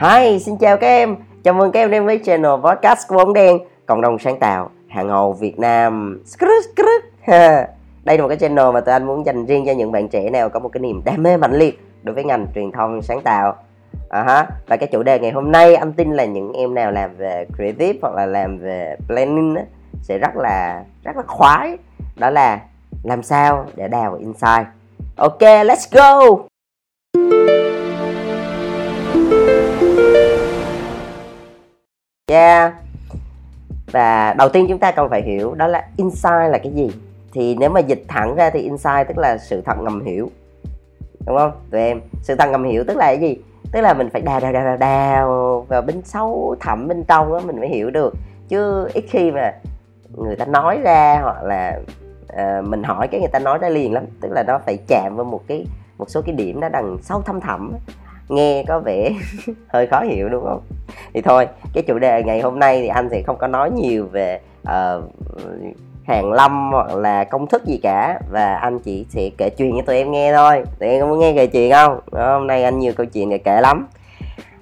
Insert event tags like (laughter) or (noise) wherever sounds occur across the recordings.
Hi, xin chào các em. Chào mừng các em đến với channel podcast của bóng đen, cộng đồng sáng tạo hàng ngầu Việt Nam. (laughs) Đây là một cái channel mà tụi anh muốn dành riêng cho những bạn trẻ nào có một cái niềm đam mê mạnh liệt đối với ngành truyền thông sáng tạo. À ha. Và cái chủ đề ngày hôm nay anh tin là những em nào làm về creative hoặc là làm về planning á, sẽ rất là rất là khoái. Đó là làm sao để đào insight. Ok, let's go. Yeah. Và đầu tiên chúng ta cần phải hiểu đó là insight là cái gì. Thì nếu mà dịch thẳng ra thì insight tức là sự thật ngầm hiểu. Đúng không? Tụi em, sự thật ngầm hiểu tức là cái gì? Tức là mình phải đào đào đào đào, đào vào bên sâu thẳm bên trong đó mình mới hiểu được. Chứ ít khi mà người ta nói ra hoặc là uh, mình hỏi cái người ta nói ra liền lắm tức là nó phải chạm vào một cái một số cái điểm nó đằng sâu thâm thẳm nghe có vẻ (laughs) hơi khó hiểu đúng không? Thì thôi cái chủ đề ngày hôm nay thì anh sẽ không có nói nhiều về uh, hàng lâm hoặc là công thức gì cả. Và anh chỉ sẽ kể chuyện cho tụi em nghe thôi. Tụi em có muốn nghe kể chuyện không? Đó, hôm nay anh nhiều câu chuyện để kể lắm.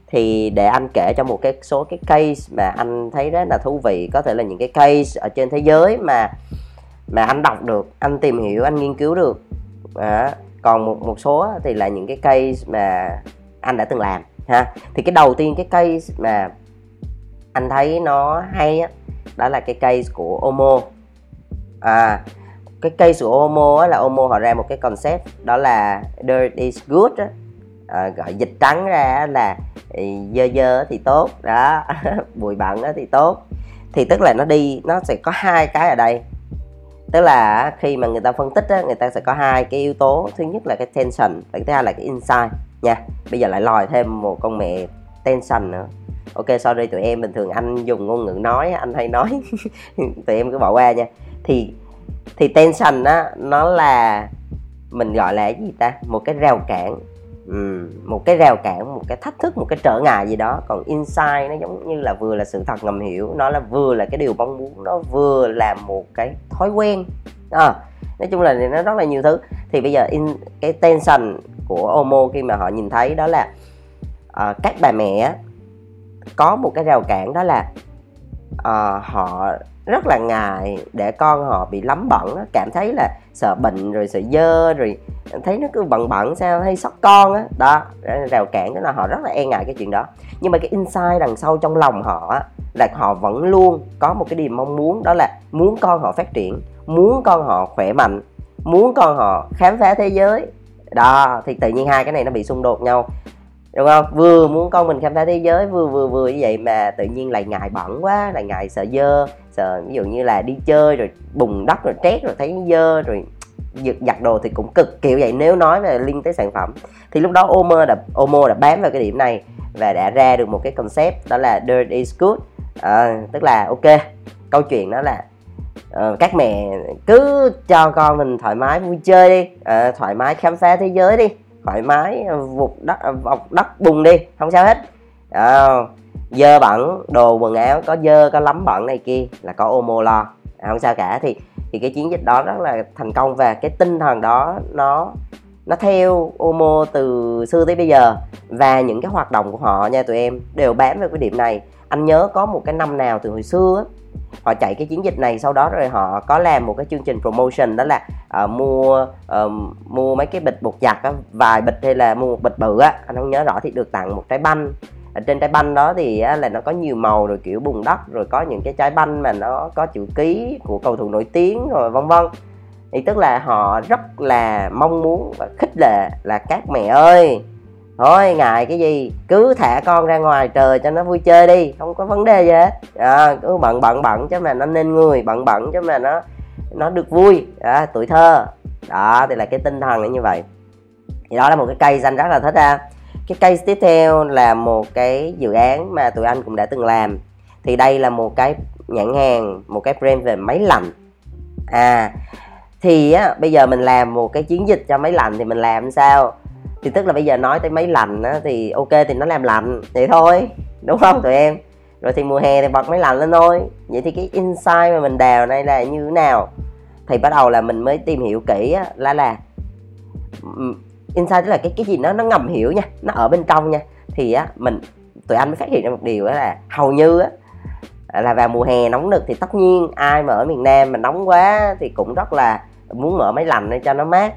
Thì để anh kể cho một cái số cái case mà anh thấy rất là thú vị. Có thể là những cái case ở trên thế giới mà mà anh đọc được anh tìm hiểu anh nghiên cứu được. À, còn một một số thì là những cái case mà anh đã từng làm ha. Thì cái đầu tiên cái case mà anh thấy nó hay á đó là cái case của Omo. À cái case của Omo á là Omo họ ra một cái concept đó là dirt is good á. À, gọi dịch trắng ra là ừ, dơ dơ thì tốt đó. (laughs) Bụi bặn thì tốt. Thì tức là nó đi nó sẽ có hai cái ở đây. Tức là khi mà người ta phân tích á, người ta sẽ có hai cái yếu tố. Thứ nhất là cái tension và thứ hai là cái insight nha bây giờ lại lòi thêm một con mẹ tension nữa. Ok sorry tụi em bình thường anh dùng ngôn ngữ nói anh hay nói. (laughs) Tụi em cứ bỏ qua nha. Thì thì tension á nó là mình gọi là cái gì ta? Một cái rào cản. Ừ, một cái rào cản một cái thách thức một cái trở ngại gì đó. Còn insight nó giống như là vừa là sự thật ngầm hiểu nó là vừa là cái điều mong muốn nó vừa là một cái thói quen. À, nói chung là nó rất là nhiều thứ. Thì bây giờ in cái tension của Omo khi mà họ nhìn thấy đó là uh, các bà mẹ có một cái rào cản đó là uh, họ rất là ngại để con họ bị lắm bẩn cảm thấy là sợ bệnh rồi sợ dơ rồi thấy nó cứ bận bận sao hay sót con á. Đó. đó rào cản đó là họ rất là e ngại cái chuyện đó. Nhưng mà cái insight đằng sau trong lòng họ á là họ vẫn luôn có một cái điều mong muốn đó là muốn con họ phát triển muốn con họ khỏe mạnh muốn con họ khám phá thế giới. Đó thì tự nhiên hai cái này nó bị xung đột nhau đúng không? Vừa muốn con mình khám phá thế giới vừa vừa vừa như vậy mà tự nhiên lại ngại bẩn quá lại ngại sợ dơ sợ ví dụ như là đi chơi rồi bùng đất rồi trét rồi thấy dơ rồi giật giặt đồ thì cũng cực kiểu vậy. Nếu nói về liên tới sản phẩm thì lúc đó Omo đã Omo đã bám vào cái điểm này và đã ra được một cái concept đó là dirt is good. À, tức là ok câu chuyện đó là uh, các mẹ cứ cho con mình thoải mái vui chơi đi. Uh, thoải mái khám phá thế giới đi. Thoải mái ờ, vụt đất vọc đất bùng đi. Không sao hết. Uh, dơ bẩn đồ quần áo có dơ có lắm bẩn này kia là có Omo lo. À, không sao cả. Thì thì cái chiến dịch đó rất là thành công và cái tinh thần đó nó nó theo Omo từ xưa tới bây giờ. Và những cái hoạt động của họ nha tụi em đều bám vào cái điểm này. Anh nhớ có một cái năm nào từ hồi xưa họ chạy cái chiến dịch này sau đó rồi họ có làm một cái chương trình promotion đó là uh, mua uh, mua mấy cái bịch bột giặt á vài bịch hay là mua một bịch bự á. Anh không nhớ rõ thì được tặng một trái banh. Ở trên trái banh đó thì á, là nó có nhiều màu rồi kiểu bùn đất rồi có những cái trái banh mà nó có chữ ký của cầu thủ nổi tiếng rồi vân vân. Thì tức là họ rất là mong muốn và khích lệ là các mẹ ơi thôi ngại cái gì? Cứ thả con ra ngoài trời cho nó vui chơi đi không có vấn đề gì hết. À, cứ bận bận bận cho mà nó nên người bận bận cho mà nó nó được vui à, tuổi thơ. Đó thì là cái tinh thần là như vậy. Thì đó là một cái cây danh rất là thích ha. Cái case tiếp theo là một cái dự án mà tụi anh cũng đã từng làm. Thì đây là một cái nhãn hàng một cái brand về máy lạnh. À thì á bây giờ mình làm một cái chiến dịch cho máy lạnh thì mình làm sao? Thì tức là bây giờ nói tới máy lạnh á thì ok thì nó làm lạnh thì thôi đúng không tụi em? Rồi thì mùa hè thì bật máy lạnh lên thôi. Vậy thì cái insight mà mình đào này là như thế nào? Thì bắt đầu là mình mới tìm hiểu kỹ á, là là insight tức là cái cái gì nó nó ngầm hiểu nha nó ở bên trong nha. Thì á mình tụi anh mới phát hiện ra một điều đó là hầu như á là vào mùa hè nóng nực thì tất nhiên ai mà ở miền Nam mà nóng quá thì cũng rất là muốn mở máy lạnh để cho nó mát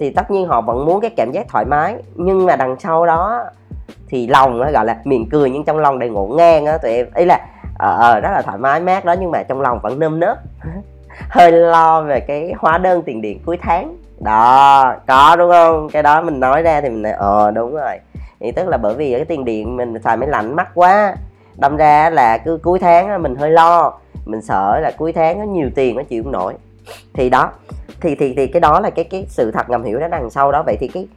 thì tất nhiên họ vẫn muốn cái cảm giác thoải mái nhưng mà đằng sau đó thì lòng nó gọi là miệng cười nhưng trong lòng đầy ngổn ngang á tụi em. Ý là ờ uh, rất là thoải mái mát đó nhưng mà trong lòng vẫn nơm nớp (laughs) hơi lo về cái hóa đơn tiền điện cuối tháng. Đó có đúng không? Cái đó mình nói ra thì mình nói ờ đúng rồi. Thì tức là bởi vì cái tiền điện mình xài máy lạnh mắc quá đâm ra là cứ cuối tháng mình hơi lo. Mình sợ là cuối tháng có nhiều tiền nó chịu không nổi thì đó, thì thì thì cái đó là cái cái sự thật ngầm hiểu đó đằng sau đó. Vậy thì cái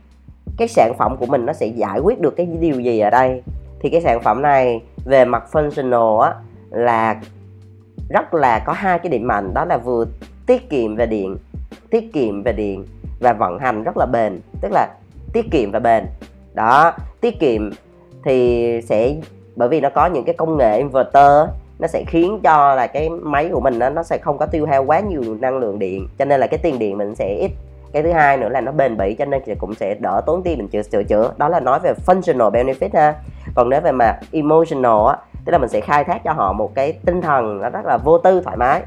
cái sản phẩm của mình nó sẽ giải quyết được cái điều gì ở đây? Thì cái sản phẩm này về mặt functional á, là rất là có hai cái điểm mạnh. Đó là vừa tiết kiệm về điện, tiết kiệm về điện và vận hành rất là bền, tức là tiết kiệm và bền. Đó, tiết kiệm thì sẽ, bởi vì nó có những cái công nghệ inverter nó sẽ khiến cho là cái máy của mình đó, nó sẽ không có tiêu hao quá nhiều năng lượng điện cho nên là cái tiền điện mình sẽ ít. Cái thứ hai nữa là nó bền bỉ cho nên cũng sẽ đỡ tốn tiền mình sửa chữa. Đó là nói về functional benefit ha. Còn nếu về mặt emotional á tức là mình sẽ khai thác cho họ một cái tinh thần nó rất là vô tư thoải mái.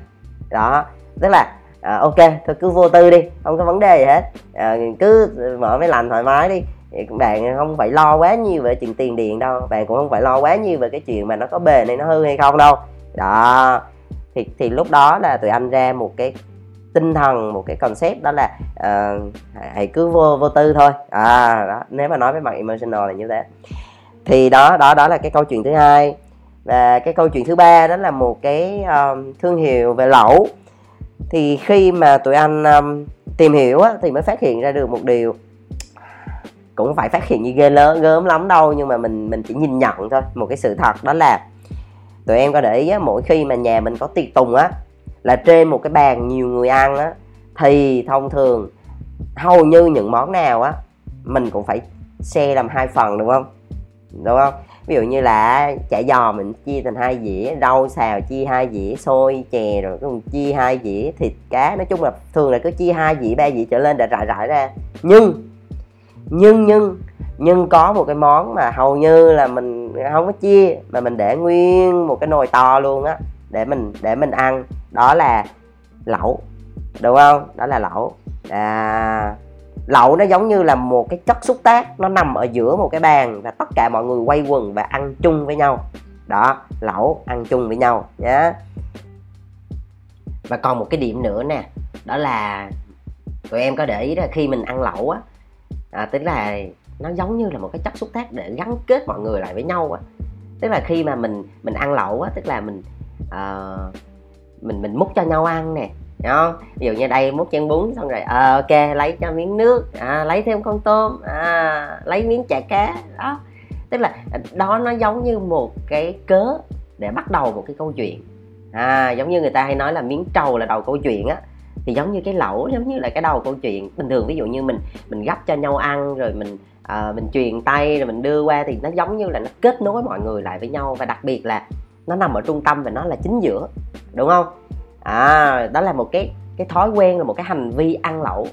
Đó tức là à, ok thôi cứ vô tư đi không có vấn đề gì hết. À, cứ mở máy lạnh thoải mái đi bạn không phải lo quá nhiều về chuyện tiền điện đâu bạn cũng không phải lo quá nhiều về cái chuyện mà nó có bền hay nó hư hay không đâu. Đó thì thì lúc đó là tụi anh ra một cái tinh thần một cái concept đó là uh, hãy cứ vô vô tư thôi. À đó nếu mà nói với mặt emotional là như thế. Thì đó đó đó là cái câu chuyện thứ hai. Và cái câu chuyện thứ ba đó là một cái um, thương hiệu về lẩu. Thì khi mà tụi anh um, tìm hiểu á, thì mới phát hiện ra được một điều cũng phải phát hiện như ghê lớn gớm lắm đâu nhưng mà mình mình chỉ nhìn nhận thôi một cái sự thật đó là tụi em có để ý á, mỗi khi mà nhà mình có tiệc tùng á là trên một cái bàn nhiều người ăn á thì thông thường hầu như những món nào á mình cũng phải xe làm hai phần đúng không? Đúng không? Ví dụ như là chả giò mình chia thành hai dĩa rau xào chia hai dĩa xôi chè rồi cũng chia hai dĩa thịt cá nói chung là thường là cứ chia hai dĩa ba dĩa trở lên để rải rải ra. Nhưng nhưng nhưng nhưng có một cái món mà hầu như là mình không có chia mà mình để nguyên một cái nồi to luôn á để mình để mình ăn. Đó là lẩu đúng không? Đó là lẩu. À, lẩu nó giống như là một cái chất xúc tác nó nằm ở giữa một cái bàn và tất cả mọi người quay quần và ăn chung với nhau. Đó lẩu ăn chung với nhau nhé và còn một cái điểm nữa nè đó là tụi em có để ý là khi mình ăn lẩu á à, tức là nó giống như là một cái chất xúc tác để gắn kết mọi người lại với nhau á. Tức là khi mà mình mình ăn lẩu á tức là mình uh, mình mình múc cho nhau ăn nè Đúng không? ví dụ như đây múc chén bún xong rồi à, ok lấy cho miếng nước à, lấy thêm con tôm à, lấy miếng chả cá đó. Tức là đó nó giống như một cái cớ để bắt đầu một cái câu chuyện. À, giống như người ta hay nói là miếng trầu là đầu câu chuyện á thì giống như cái lẩu giống như là cái đầu câu chuyện. Bình thường ví dụ như mình mình gấp cho nhau ăn rồi mình uh, mình truyền tay rồi mình đưa qua thì nó giống như là nó kết nối mọi người lại với nhau. Và đặc biệt là nó nằm ở trung tâm và nó là chính giữa đúng không? À đó là một cái cái thói quen là một cái hành vi ăn lẩu.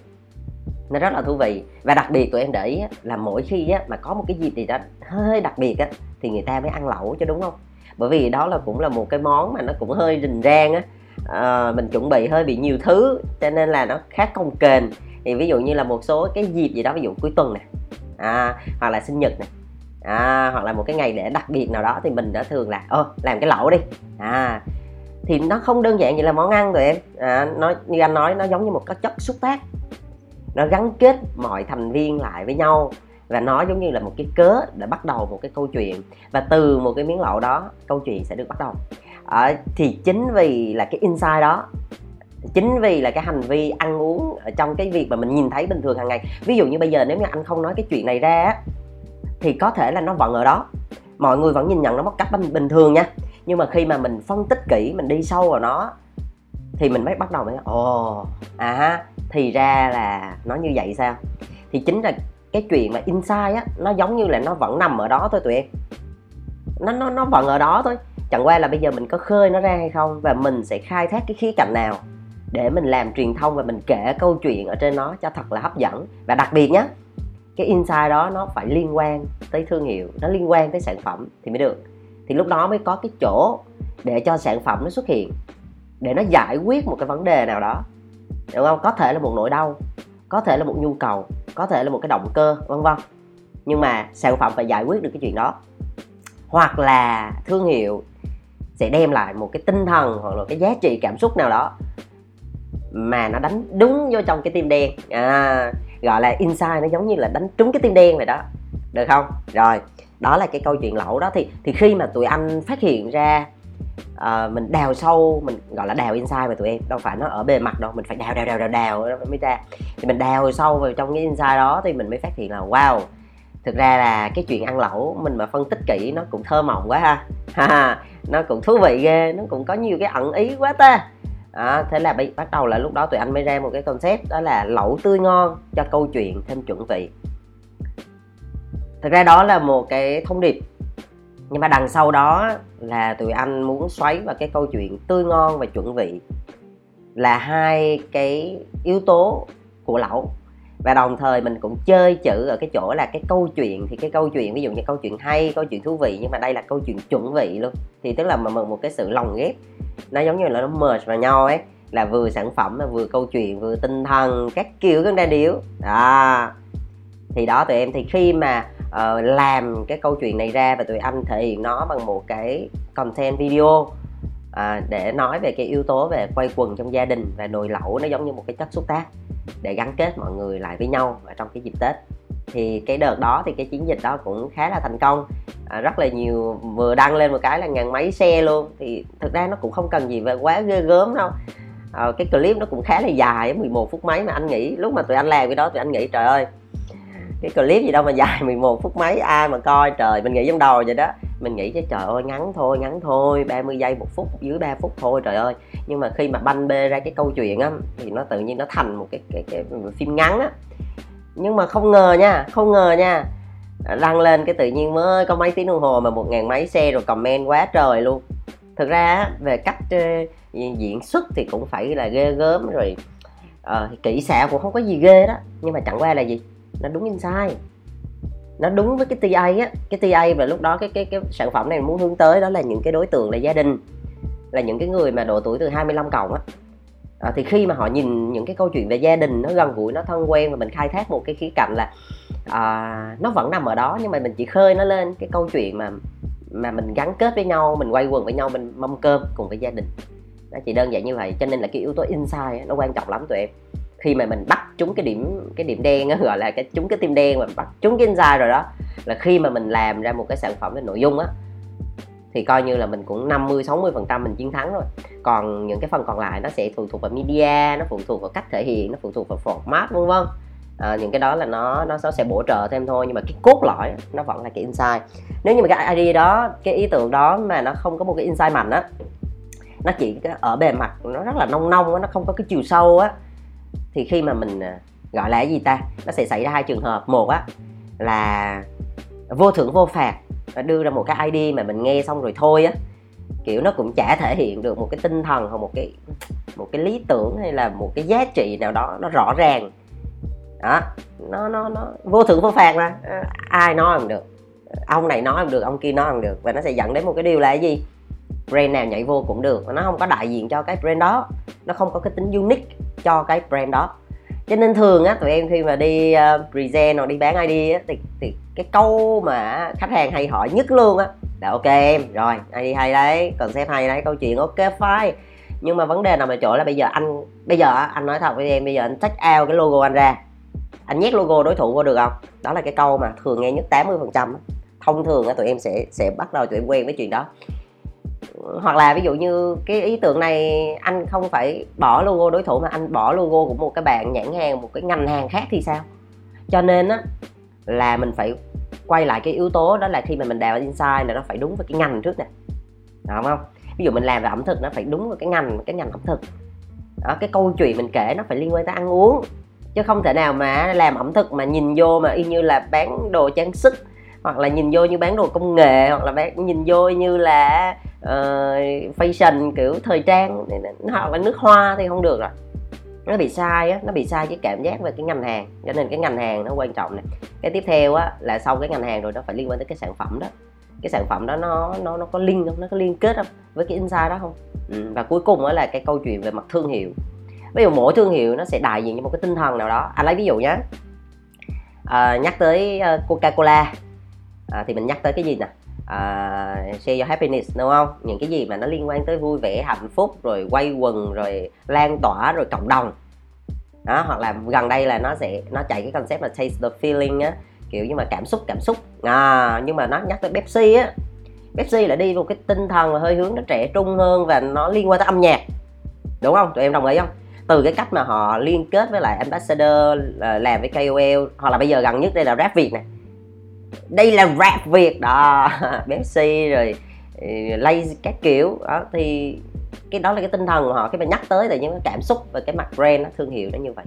Nó rất là thú vị. Và đặc biệt tụi em để ý là mỗi khi á, mà có một cái dịp gì đó hơi đặc biệt á, thì người ta mới ăn lẩu chứ đúng không? Bởi vì đó là cũng là một cái món mà nó cũng hơi rình rang á à, mình chuẩn bị hơi bị nhiều thứ cho nên là nó khá công kềnh thì ví dụ như là một số cái dịp gì đó ví dụ cuối tuần nè à, hoặc là sinh nhật nè à, hoặc là một cái ngày để đặc biệt nào đó thì mình đã thường là ơ làm cái lẩu đi. À thì nó không đơn giản vậy là món ăn rồi em. À, nó như anh nói nó giống như một cái chất xúc tác. Nó gắn kết mọi thành viên lại với nhau và nó giống như là một cái cớ để bắt đầu một cái câu chuyện. Và từ một cái miếng lẩu đó câu chuyện sẽ được bắt đầu à, thì chính vì là cái insight đó chính vì là cái hành vi ăn uống ở trong cái việc mà mình nhìn thấy bình thường hàng ngày. Ví dụ như bây giờ nếu như anh không nói cái chuyện này ra thì có thể là nó vẫn ở đó. Mọi người vẫn nhìn nhận nó một cách bình, thường nha. Nhưng mà khi mà mình phân tích kỹ mình đi sâu vào nó thì mình mới bắt đầu mới ồ à thì ra là nó như vậy sao? Thì chính là cái chuyện mà insight á nó giống như là nó vẫn nằm ở đó thôi tụi em. Nó nó nó vẫn ở đó thôi chẳng qua là bây giờ mình có khơi nó ra hay không và mình sẽ khai thác cái khía cạnh nào để mình làm truyền thông và mình kể câu chuyện ở trên nó cho thật là hấp dẫn. Và đặc biệt nhé cái insight đó nó phải liên quan tới thương hiệu, nó liên quan tới sản phẩm thì mới được. Thì lúc đó mới có cái chỗ để cho sản phẩm nó xuất hiện, để nó giải quyết một cái vấn đề nào đó. Đúng không? Có thể là một nỗi đau, có thể là một nhu cầu, có thể là một cái động cơ, vân vân. Nhưng mà sản phẩm phải giải quyết được cái chuyện đó. Hoặc là thương hiệu sẽ đem lại một cái tinh thần hoặc là cái giá trị cảm xúc nào đó mà nó đánh đúng vô trong cái tim đen à, gọi là inside nó giống như là đánh trúng cái tim đen vậy đó được không rồi đó là cái câu chuyện lẩu đó thì thì khi mà tụi anh phát hiện ra uh, mình đào sâu mình gọi là đào inside mà tụi em đâu phải nó ở bề mặt đâu mình phải đào đào đào đào đào mới ra thì mình đào sâu vào trong cái inside đó thì mình mới phát hiện là wow thực ra là cái chuyện ăn lẩu mình mà phân tích kỹ nó cũng thơ mộng quá ha. (laughs) Nó cũng thú vị ghê nó cũng có nhiều cái ẩn ý quá ta. À, thế là bắt đầu là lúc đó tụi anh mới ra một cái concept đó là lẩu tươi ngon cho câu chuyện thêm chuẩn vị. Thực ra đó là một cái thông điệp nhưng mà đằng sau đó là tụi anh muốn xoáy vào cái câu chuyện tươi ngon và chuẩn vị là hai cái yếu tố của lẩu và đồng thời mình cũng chơi chữ ở cái chỗ là cái câu chuyện thì cái câu chuyện ví dụ như câu chuyện hay câu chuyện thú vị nhưng mà đây là câu chuyện chuẩn vị luôn. Thì tức là một, một cái sự lồng ghép nó giống như là nó merge vào nhau ấy là vừa sản phẩm là vừa câu chuyện vừa tinh thần các kiểu các đa điếu. À thì đó tụi em thì khi mà uh, làm cái câu chuyện này ra và tụi anh thể hiện nó bằng một cái content video à, để nói về cái yếu tố về quay quần trong gia đình và nồi lẩu nó giống như một cái chất xúc tác để gắn kết mọi người lại với nhau ở trong cái dịp tết. Thì cái đợt đó thì cái chiến dịch đó cũng khá là thành công. À, rất là nhiều vừa đăng lên một cái là ngàn mấy xe luôn. Thì thực ra nó cũng không cần gì về quá ghê gớm đâu. À, cái clip nó cũng khá là dài 11 phút mấy mà anh nghĩ. Lúc mà tụi anh làm cái đó tụi anh nghĩ trời ơi cái clip gì đâu mà dài (laughs) 11 phút mấy ai mà coi trời mình nghĩ trong đầu vậy đó. Mình nghĩ chứ trời ơi ngắn thôi ngắn thôi 30 giây một phút dưới 3 phút thôi trời ơi. Nhưng mà khi mà banh bê ra cái câu chuyện á thì nó tự nhiên nó thành một cái cái cái, cái phim ngắn á. Nhưng mà không ngờ nha không ngờ nha đăng lên cái tự nhiên mới có mấy tiếng đồng hồ mà một ngàn mấy xe rồi comment quá trời luôn. Thực ra về cách uh, diễn xuất thì cũng phải là ghê gớm rồi uh, kỹ xảo cũng không có gì ghê đó. Nhưng mà chẳng qua là gì? Nó đúng insight nó đúng với cái TA á. Cái TA và lúc đó cái cái cái sản phẩm này muốn hướng tới đó là những cái đối tượng là gia đình. Là những cái người mà độ tuổi từ 25 cộng á. À, thì khi mà họ nhìn những cái câu chuyện về gia đình nó gần gũi nó thân quen và mình khai thác một cái khía cạnh là à, nó vẫn nằm ở đó nhưng mà mình chỉ khơi nó lên cái câu chuyện mà mà mình gắn kết với nhau mình quay quần với nhau mình mâm cơm cùng với gia đình. Nó chỉ đơn giản như vậy. Cho nên là cái yếu tố insight nó quan trọng lắm tụi em khi mà mình bắt trúng cái điểm cái điểm đen á (laughs) gọi là cái trúng cái tim đen mà bắt trúng cái insight rồi đó là khi mà mình làm ra một cái sản phẩm về nội dung á thì coi như là mình cũng 50 60 phần trăm mình chiến thắng rồi. Còn những cái phần còn lại nó sẽ phụ thuộc vào media nó phụ thuộc vào cách thể hiện nó phụ thuộc vào format vân vân. À, những cái đó là nó nó sẽ bổ trợ thêm thôi nhưng mà cái cốt lõi nó vẫn là cái insight. Nếu như mà cái idea đó cái ý tưởng đó mà nó không có một cái insight mạnh á nó chỉ ở bề mặt nó rất là nông nông á nó không có cái chiều sâu á thì khi mà mình à, gọi là cái gì ta? Nó sẽ xảy ra hai trường hợp. Một á, là vô thưởng vô phạt đưa ra một cái id mà mình nghe xong rồi thôi á. Kiểu, nó cũng chả thể hiện được một cái tinh thần hoặc một cái một cái lý tưởng hay là một cái giá trị nào đó nó rõ ràng. Đó, nó nó nó vô thưởng vô phạt mà. Ờ, ai nói không được. Ông này nói không được, ông kia nói không được. Và nó sẽ dẫn đến một cái điều là cái gì? Brand nào nhảy vô cũng được. Nó không có đại diện cho cái brand đó. Nó không có cái tính unique cho cái brand đó. Cho nên thường á tụi em khi mà đi uh, present hoặc đi bán ID á thì, thì cái câu mà khách hàng hay hỏi nhất luôn á là ok em rồi ID hay đấy concept hay đấy câu chuyện ok fine. Nhưng mà vấn đề nằm ở chỗ là bây giờ anh bây giờ anh nói thật với em bây giờ anh check out cái logo anh ra. Anh nhét logo đối thủ vô được không? Đó là cái câu mà thường nghe nhất 80 phần trăm thông thường á tụi em sẽ sẽ bắt đầu tụi em quen với chuyện đó hoặc là ví dụ như cái ý tưởng này anh không phải bỏ logo đối thủ mà anh bỏ logo của một cái bạn nhãn hàng một cái ngành hàng khác thì sao? Cho nên á là mình phải quay lại cái yếu tố đó là khi mà mình đào insight là nó phải đúng với cái ngành trước nè. Đúng không? Ví dụ mình làm về ẩm thực nó phải đúng với cái ngành cái ngành ẩm thực. Đó, cái câu chuyện mình kể nó phải liên quan tới ăn uống. Chứ không thể nào mà làm ẩm thực mà nhìn vô mà y như là bán đồ trang sức hoặc là nhìn vô như bán đồ công nghệ hoặc là bán nhìn vô như là uh, fashion kiểu thời trang hoặc là nước hoa thì không được rồi nó bị sai á nó bị sai cái cảm giác về cái ngành hàng cho nên cái ngành hàng nó quan trọng này. Cái tiếp theo á là sau cái ngành hàng rồi nó phải liên quan tới cái sản phẩm đó. Cái sản phẩm đó nó nó nó có link không? Nó có liên kết không? Với cái insight đó không? Ừ. và cuối cùng đó là cái câu chuyện về mặt thương hiệu. Ví dụ mỗi thương hiệu nó sẽ đại diện cho một cái tinh thần nào đó. Anh lấy ví dụ nhé à, ờ, nhắc tới ờ, coca cola à, thì mình nhắc tới cái gì nè? À, share your happiness đúng không? Những cái gì mà nó liên quan tới vui vẻ hạnh phúc rồi quay quần rồi lan tỏa rồi cộng đồng. Đó hoặc là gần đây là nó sẽ nó chạy cái concept là taste the feeling á. Kiểu như mà cảm xúc cảm xúc. À nhưng mà nó nhắc tới Pepsi á. Pepsi là đi một cái tinh thần là hơi hướng nó trẻ trung hơn và nó liên quan tới âm nhạc. Đúng không? Tụi em đồng ý không? Từ cái cách mà họ liên kết với lại ambassador à, làm với KOL hoặc là bây giờ gần nhất đây là rap Việt này đây là rap Việt đó (laughs) Pepsi rồi ừ, lay các kiểu. Đó thì cái đó là cái tinh thần của họ. Cái mà nhắc tới là những cái cảm xúc và cái mặt brand đó, thương hiệu nó như vậy.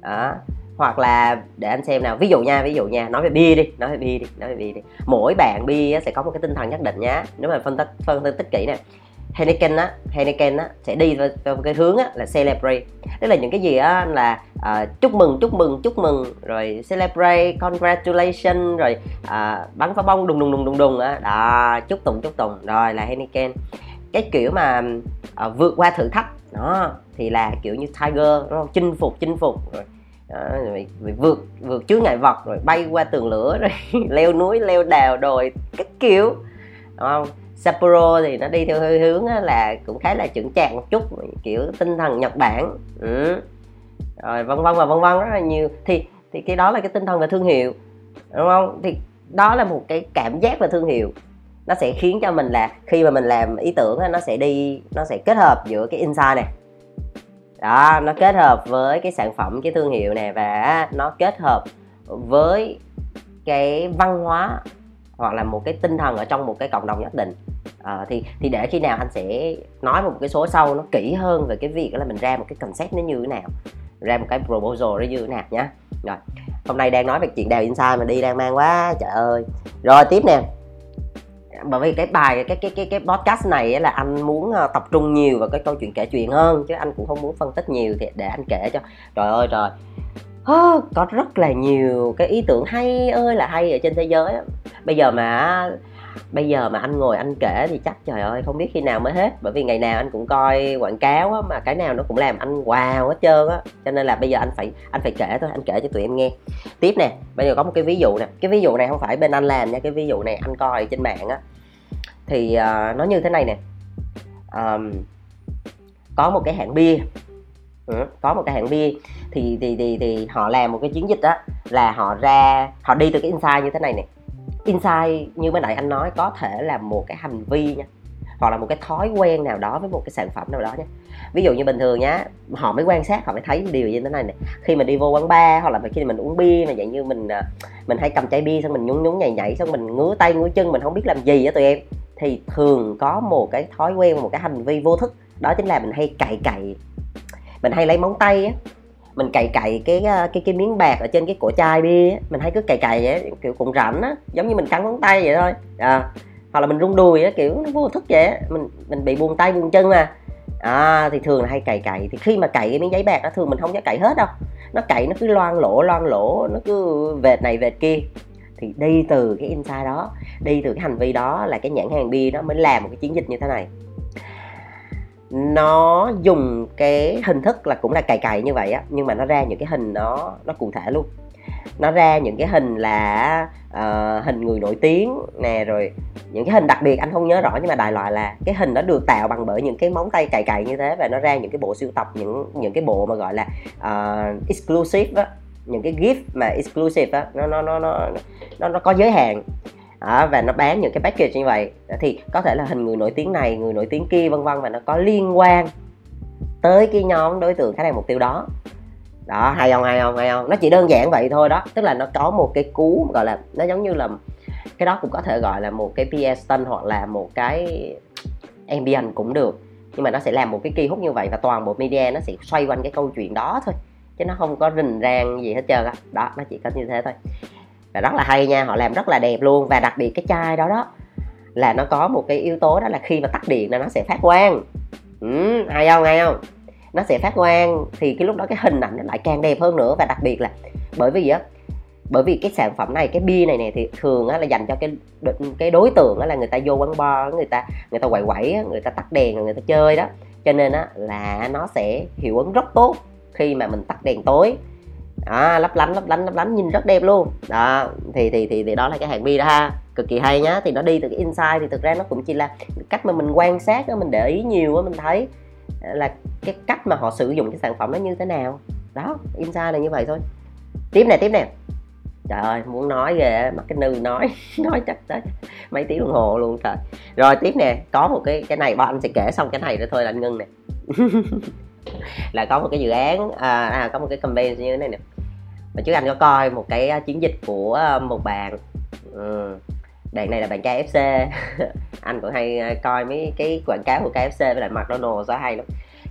Đó hoặc là để anh xem nào ví dụ nha ví dụ nha nói về bia đi nói về bia đi nói về bia đi. Mỗi bạn bia sẽ có một cái tinh thần nhất định nhá. Nếu mà phân tích phân tích kỹ nè Heineken á Heineken á sẽ đi vào cái hướng á là celebrate. Tức là những cái gì á là uh, chúc mừng chúc mừng chúc mừng rồi celebrate congratulation rồi uh, bắn pháo bông đùng đùng đùng đùng đùng á. Đó chúc tụng chúc tụng. Rồi là Heineken. Cái kiểu mà uh, vượt qua thử thách đó thì là kiểu như Tiger đúng không? Chinh phục chinh phục rồi đó, rồi, rồi vượt vượt chướng ngại vật rồi bay qua tường lửa (laughs) rồi leo núi leo đèo đồi các kiểu đúng không? Sapporo thì nó đi theo hơi hướng là cũng khá là chững chạc một chút, kiểu tinh thần Nhật Bản. Ừ. rồi vân vân và vân vân, rất là nhiều. Thì thì cái đó là cái tinh thần về thương hiệu, đúng không? Thì đó là một cái cảm giác về thương hiệu. Nó sẽ khiến cho mình là, khi mà mình làm ý tưởng nó sẽ đi, nó sẽ kết hợp giữa cái insight này. Đó, nó kết hợp với cái sản phẩm, cái thương hiệu này và nó kết hợp với cái văn hóa hoặc là một cái tinh thần ở trong một cái cộng đồng nhất định. À, thì thì để khi nào anh sẽ nói một cái số sau nó kỹ hơn về cái việc là mình ra một cái concept nó như thế nào ra một cái proposal nó như thế nào nhá. Rồi hôm nay đang nói về chuyện đào insight mà đi đang mang quá trời ơi. Rồi tiếp nè. Bởi vì cái bài cái cái cái cái podcast này là anh muốn ờ, tập trung nhiều vào cái câu chuyện kể chuyện hơn chứ anh cũng không muốn phân tích nhiều thì để anh kể cho. Trời ơi trời oh, có rất là nhiều cái ý tưởng hay ơi là hay ở trên thế giới bây giờ mà bây giờ mà anh ngồi anh kể thì chắc trời ơi không biết khi nào mới hết. Bởi vì ngày nào anh cũng coi quảng cáo á, mà cái nào nó cũng làm anh wow hết trơn á. Cho nên là bây giờ anh phải anh phải kể thôi anh kể cho tụi em nghe. Tiếp nè bây giờ có một cái ví dụ nè. Cái ví dụ này không phải bên anh làm nha cái ví dụ này anh coi trên mạng á. Thì uh, nó như thế này nè. Um, có một cái hãng bia ừ, có một cái hãng bia. Thì thì thì thì họ làm một cái chiến dịch đó là họ ra họ đi từ cái insight như thế này nè. Insight như mới nãy anh nói có thể là một cái hành vi nha hoặc là một cái thói quen nào đó với một cái sản phẩm nào đó nhé ví dụ như bình thường nhá họ mới quan sát họ mới thấy điều như thế này này khi mình đi vô quán bar hoặc là khi mình uống bia mà dạng như mình à, mình hay cầm chai bia xong mình nhún nhún nhảy nhảy xong mình ngứa tay ngứa chân mình không biết làm gì á tụi em. Thì thường có một cái thói quen một cái hành vi vô thức đó chính là mình hay cậy cậy mình hay lấy móng tay á mình cày cày cái ờ, cái cái miếng bạc ở trên cái cổ chai bia á mình hay cứ cày cày vậy kiểu cũng rảnh á giống như mình cắn móng tay vậy thôi à, hoặc là mình rung đùi á kiểu nó vô thức vậy á mình mình bị buông tay buông chân mà à thì thường là hay cày cày thì khi mà cày cái miếng giấy bạc đó thường mình không có cày hết đâu nó cày nó cứ loang lỗ loang lỗ nó cứ vệt này vệt kia. Thì đi từ cái insight đó đi từ cái hành vi đó là cái nhãn hàng bia đó mới làm một cái chiến dịch như thế này nó dùng cái hình thức là cũng là cày cày như vậy á nhưng mà nó ra những cái hình nó nó cụ thể luôn. Nó ra những cái hình là uh, hình người nổi tiếng nè rồi những cái hình đặc biệt anh không nhớ rõ nhưng mà đại loại là cái hình nó được tạo bằng bởi những cái móng tay cày cày như thế và nó ra những cái bộ sưu tập những những cái bộ mà gọi là uh, exclusive á những cái gift mà exclusive á nó nó nó nó nó, nó có giới hạn đó, và nó bán những cái package như vậy. Thì có thể là hình người nổi tiếng này người nổi tiếng kia vân vân và nó có liên quan tới cái nhóm đối tượng khách hàng mục tiêu đó. Đó hay không hay không hay không? Nó chỉ đơn giản vậy thôi đó. Tức là nó có một cái cú gọi là nó giống như là cái đó cũng có thể gọi là một cái PS tân hoặc là một cái ambient cũng được. Nhưng mà nó sẽ làm một cái kỳ hút như vậy và toàn bộ media nó sẽ xoay quanh cái câu chuyện đó thôi. Chứ nó không có rình rang gì hết trơn á. Đó. đó nó chỉ có như thế thôi và rất là hay nha họ làm rất là đẹp luôn. Và đặc biệt cái chai đó đó là nó có một cái yếu tố đó là khi mà tắt điện là nó sẽ phát quang. Ừ, hay không hay không? Nó sẽ phát quang thì cái lúc đó cái hình ảnh nó lại càng đẹp hơn nữa. Và đặc biệt là bởi vì á bởi vì cái sản phẩm này cái bia này nè thì thường á, là dành cho cái cái đối tượng á, là người ta vô quán bar người ta người ta quậy quẩy, người ta tắt đèn người ta chơi đó. Cho nên á, là nó sẽ hiệu ứng rất tốt khi mà mình tắt đèn tối đó, lấp lánh lấp lánh lấp lánh nhìn rất đẹp luôn. Đó thì thì thì, thì đó là cái hàng bia đó ha. Cực kỳ hay nhá. Thì nó đi từ cái insight thì thực ra nó cũng chỉ là cách mà mình quan sát đó mình để ý nhiều á mình thấy là cái cách mà họ sử dụng cái sản phẩm nó như thế nào. Đó insight là như vậy thôi. Tiếp nè tiếp nè. Trời ơi muốn nói ghê mắt cái nư nói (laughs) nói chắc tới mấy tiếng đồng hồ luôn trời. Rồi tiếp nè. Có một cái cái này bọn anh sẽ kể xong cái này rồi thôi là anh ngưng nè. (laughs) Là có một cái dự án à, à có một cái campaign như thế này nè và trước anh có coi một cái à, chiến dịch của à, một bạn ừ. bạn này là bạn KFC (laughs) anh cũng hay à, coi mấy cái quảng cáo của KFC với lại McDonald's đó hay lắm.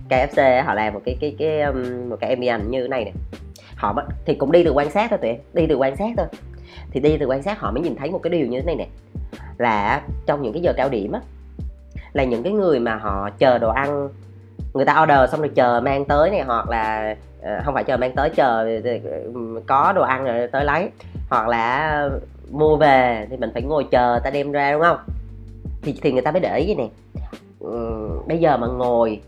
KFC họ làm một cái cái cái một cái ambient như thế này nè. Họ thì cũng đi từ quan sát thôi tụi em, đi từ quan sát thôi. Thì đi từ quan sát họ mới nhìn thấy một cái điều như thế này nè, là trong những cái giờ cao điểm á, là những cái người mà họ chờ đồ ăn người ta order xong rồi chờ mang tới này, hoặc là ờ, không phải chờ mang tới, chờ ờ, có đồ ăn rồi tới lấy. Hoặc là mua về thì mình phải ngồi chờ ta đem ra, đúng không? Thì thì người ta mới để ý vậy nè. Ừ, bây giờ mà ngồi,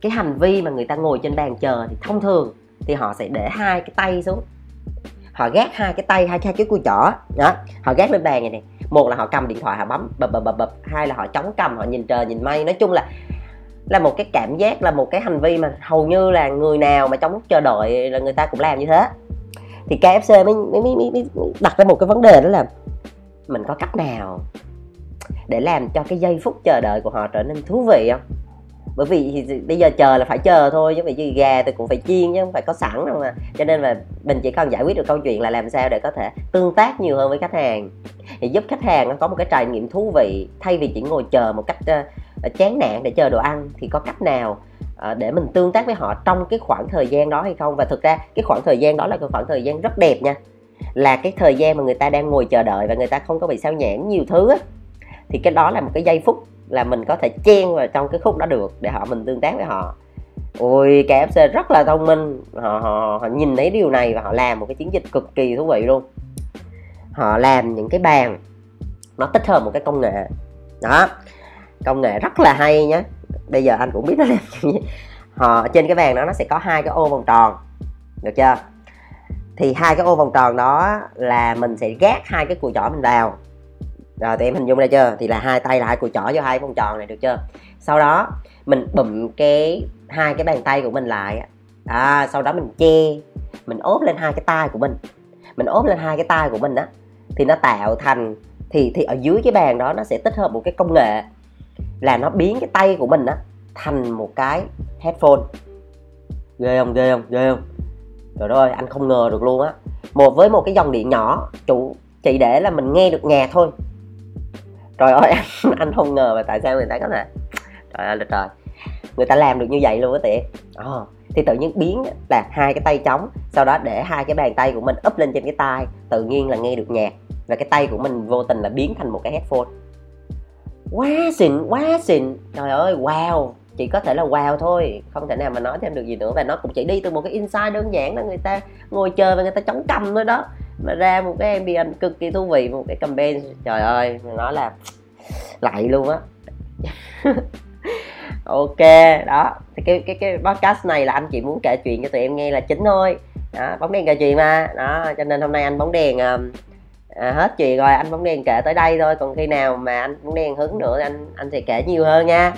cái hành vi mà người ta ngồi trên bàn chờ thì thông thường thì họ sẽ để hai cái tay xuống. Họ gác hai cái tay, hai hai cái cùi chỏ, đó. Họ gác lên bàn này nè. Một là họ cầm điện thoại, họ bấm, bập bập bập bập. Hai là họ chống cầm họ nhìn trời, nhìn mây. Nói chung là là một cái cảm giác là một cái hành vi mà hầu như là người nào mà trong lúc chờ đợi là người ta cũng làm như thế. Thì KFC mới mới, mới, mới, mới đặt ra một cái vấn đề đó là mình có cách nào để làm cho cái giây phút chờ đợi của họ trở nên thú vị không? Bởi vì thì bây giờ chờ là phải chờ thôi chứ vì gà thì cũng phải chiên chứ không phải có sẵn đâu mà. Cho nên là mình chỉ cần giải quyết được câu chuyện là làm sao để có thể tương tác nhiều hơn với khách hàng. Thì giúp khách hàng có một cái trải nghiệm thú vị thay vì chỉ ngồi chờ một cách uh, Ờ, chán nản để chờ đồ ăn thì có cách nào ờ, để mình tương tác với họ trong cái khoảng thời gian đó hay không? Và thực ra cái khoảng thời gian đó là cái khoảng thời gian rất đẹp nha. Là cái thời gian mà người ta đang ngồi chờ đợi và người ta không có bị sao nhãn nhiều thứ ấy. thì cái đó là một cái giây phút là mình có thể chen vào trong cái khúc đó được để họ mình tương tác với họ. Ôi KFC rất là thông minh. Họ, họ họ nhìn thấy điều này và họ làm một cái chiến dịch cực kỳ thú vị luôn. Họ làm những cái bàn nó tích hợp một cái công nghệ. Đó công nghệ rất là hay nhé bây giờ anh cũng biết nó làm gì. Họ trên cái bàn đó nó sẽ có hai cái ô vòng tròn. Được chưa? Thì hai cái ô vòng tròn đó là mình sẽ gác hai cái cùi chỏ mình vào. Rồi thì em hình dung ra chưa? Thì là hai tay là hai cùi chỏ vô hai vòng tròn này được chưa? Sau đó mình bụm cái hai cái bàn tay của mình lại à, sau đó mình che mình ốp lên hai cái tay của mình. Mình ốp lên hai cái tay của mình á thì nó tạo thành thì thì ở dưới cái bàn đó nó sẽ tích hợp một cái công nghệ là nó biến cái tay của mình á thành một cái headphone. Ghê không? Ghê không? Ghê không? Trời ơi anh không ngờ được luôn á. Một với một cái dòng điện nhỏ chủ chỉ để là mình nghe được nhạc thôi. Trời ơi (laughs) anh, anh không ngờ mà tại sao người ta có thể trời ơi là trời. Người ta làm được như vậy luôn á tiện à, ờ, thì tự nhiên biến là hai cái tay trống sau đó để hai cái bàn tay của mình úp lên trên cái tay tự nhiên là nghe được nhạc. Và cái tay của mình vô tình là biến thành một cái headphone quá xịn quá xịn. Trời ơi wow. Chỉ có thể là wow thôi. Không thể nào mà nói thêm được gì nữa. Và nó cũng chỉ đi từ một cái insight đơn giản là người ta ngồi chơi và người ta chống cầm thôi đó. Mà ra một cái ambient cực kỳ thú vị một cái campaign. Trời ơi nó là (sniffs) lại luôn á. (laughs) Ok đó. Thì cái cái cái podcast này là anh chị muốn kể chuyện cho tụi em nghe là chính thôi. Đó bóng đèn kể chuyện mà. Đó cho nên hôm nay anh bóng đèn à, à, hết chuyện rồi anh bóng đèn kể tới đây thôi còn khi nào mà anh bóng đèn hứng nữa thì anh anh sẽ kể nhiều hơn nha.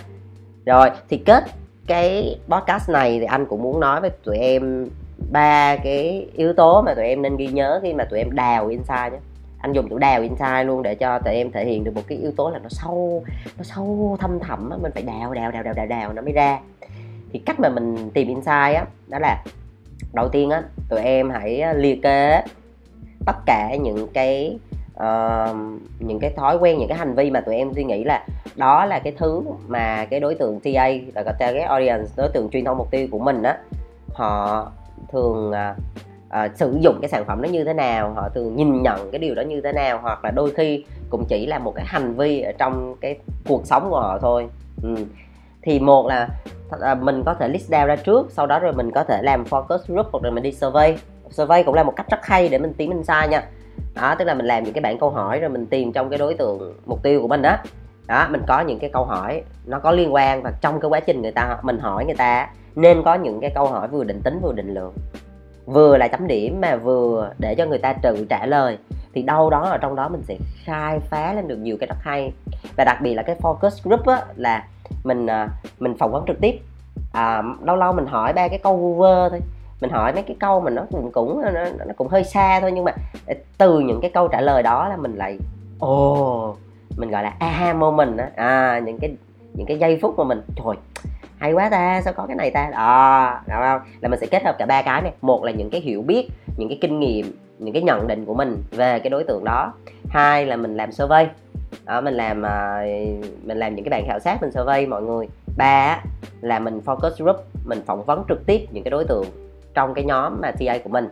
Rồi thì kết cái podcast này thì anh cũng muốn nói với tụi em ba cái yếu tố mà tụi em nên ghi nhớ khi mà tụi em đào insight nhé. Anh dùng chữ đào insight luôn để cho tụi em thể hiện được một cái yếu tố là nó sâu nó sâu thâm thẳm á mình phải đào đào đào đào đào đào nó mới ra. Thì cách mà mình tìm insight á đó là đầu tiên á tụi em hãy liệt kê tất cả những cái uh, những cái thói quen những cái hành vi mà tụi em suy nghĩ là đó là cái thứ mà cái đối tượng TA là cái target audience đối tượng truyền thông mục tiêu của mình á họ thường uh, uh, sử dụng cái sản phẩm đó như thế nào họ thường nhìn nhận cái điều đó như thế nào hoặc là đôi khi cũng chỉ là một cái hành vi ở trong cái cuộc sống của họ thôi ừ. thì một là mình có thể list down ra trước sau đó rồi mình có thể làm focus group hoặc là mình đi survey survey cũng là một cách rất hay để mình tìm insight nha. Đó tức là mình làm những cái bảng câu hỏi rồi mình tìm trong cái đối tượng mục tiêu của mình đó. Đó mình có những cái câu hỏi nó có liên quan và trong cái quá trình người ta mình hỏi người ta nên có những cái câu hỏi vừa định tính vừa định lượng. Vừa là chấm điểm mà vừa để cho người ta tự trả lời thì đâu đó ở trong đó mình sẽ khai phá lên được nhiều cái rất hay. Và đặc biệt là cái focus group á là mình à, mình phỏng vấn trực tiếp. À, lâu lâu mình hỏi ba cái câu vơ thôi mình hỏi mấy cái câu mà nó cũng cũng nó, nó cũng hơi xa thôi nhưng mà ờ, từ những cái câu trả lời đó là mình lại ồ oh, mình gọi là aha moment á. À những cái những cái giây phút mà mình trời hay quá ta sao có cái này ta? Ờ, đó đúng không? Là mình sẽ kết hợp cả ba cái này. Một là những cái hiểu biết những cái kinh nghiệm những cái nhận định của mình về cái đối tượng đó. Hai là mình làm survey. Đó, mình làm ờ, mình làm những cái bạn khảo sát mình survey mọi người. Ba là mình focus group mình phỏng vấn trực tiếp những cái đối tượng trong cái nhóm mà TA của mình.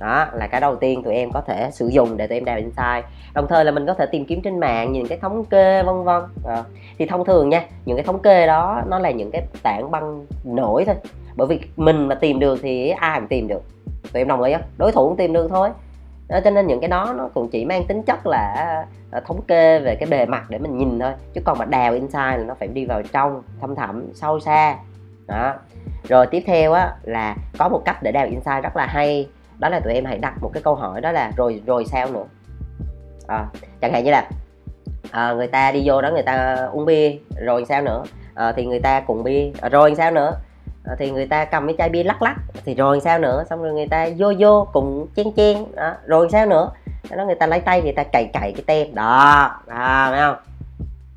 Đó là cái đầu tiên tụi em có thể sử dụng để tụi em đào insight. Đồng thời là mình có thể tìm kiếm trên mạng những cái thống kê vân vân. À, thì thông thường nha những cái thống kê đó nó là những cái tảng băng nổi thôi. Bởi vì mình mà tìm được thì ai cũng tìm được. Tụi em đồng ý không? Đối thủ cũng tìm được thôi. Đó, cho nên những cái đó nó cũng chỉ mang tính chất là à, thống kê về cái bề mặt để mình nhìn thôi. Chứ còn mà đào insight là nó phải đi vào trong thâm thẳm sâu xa đó. Rồi tiếp theo á là có một cách để đào insight rất là hay. Đó là tụi em hãy đặt một cái câu hỏi đó là rồi rồi sao nữa? À, chẳng hạn như là à, người ta đi vô đó người ta uống bia rồi sao nữa? À, thì người ta cùng bia à, rồi sao nữa? À, thì người ta cầm cái chai bia lắc lắc thì rồi sao nữa? Xong rồi người ta vô vô cùng chen chen đó, rồi sao nữa? Đó người ta lấy tay người ta cày cày cái tem đó à, thấy không?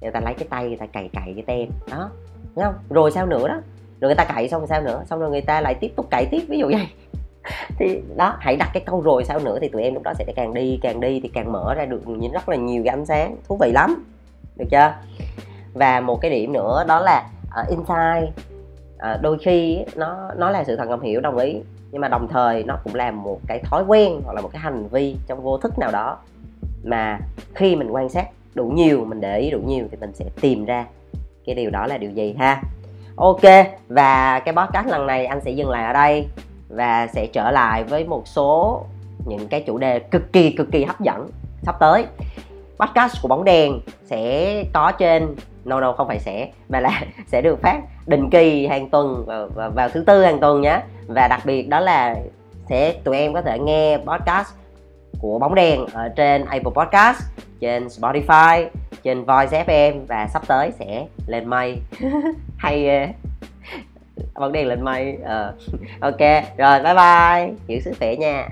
Người ta lấy cái tay người ta cày cày cái tem đó thấy không? Rồi sao nữa đó? Rồi người ta cậy xong sao nữa? Xong rồi người ta lại tiếp tục cậy tiếp ví dụ vậy. (laughs) Thì đó hãy đặt cái câu rồi sao nữa thì tụi em lúc đó sẽ càng đi càng đi thì càng mở ra được nhìn rất là nhiều cái ánh sáng. Thú vị lắm. Được chưa? Và một cái điểm nữa đó là uh, insight. Uh, đôi khi nó nó là sự thật ngầm hiểu đồng ý. Nhưng mà đồng thời nó cũng là một cái thói quen hoặc là một cái hành vi trong vô thức nào đó mà khi mình quan sát đủ nhiều mình để ý đủ nhiều thì mình sẽ tìm ra cái điều đó là điều gì ha? Ok và cái podcast lần này anh sẽ dừng lại ở đây và sẽ trở lại với một số những cái chủ đề cực kỳ cực kỳ hấp dẫn sắp tới. Podcast của bóng đèn sẽ có trên no no không phải sẽ mà là (laughs) sẽ được phát định kỳ hàng tuần vào, vào, vào thứ tư hàng tuần nhé và đặc biệt đó là sẽ tụi em có thể nghe podcast của bóng đèn ở trên Apple Podcast, trên Spotify, trên Voice FM và sắp tới sẽ lên mây (laughs) hay ờ, bóng đèn lên mây uh. Ờ. ok, rồi, bye bye. Giữ sức khỏe nha.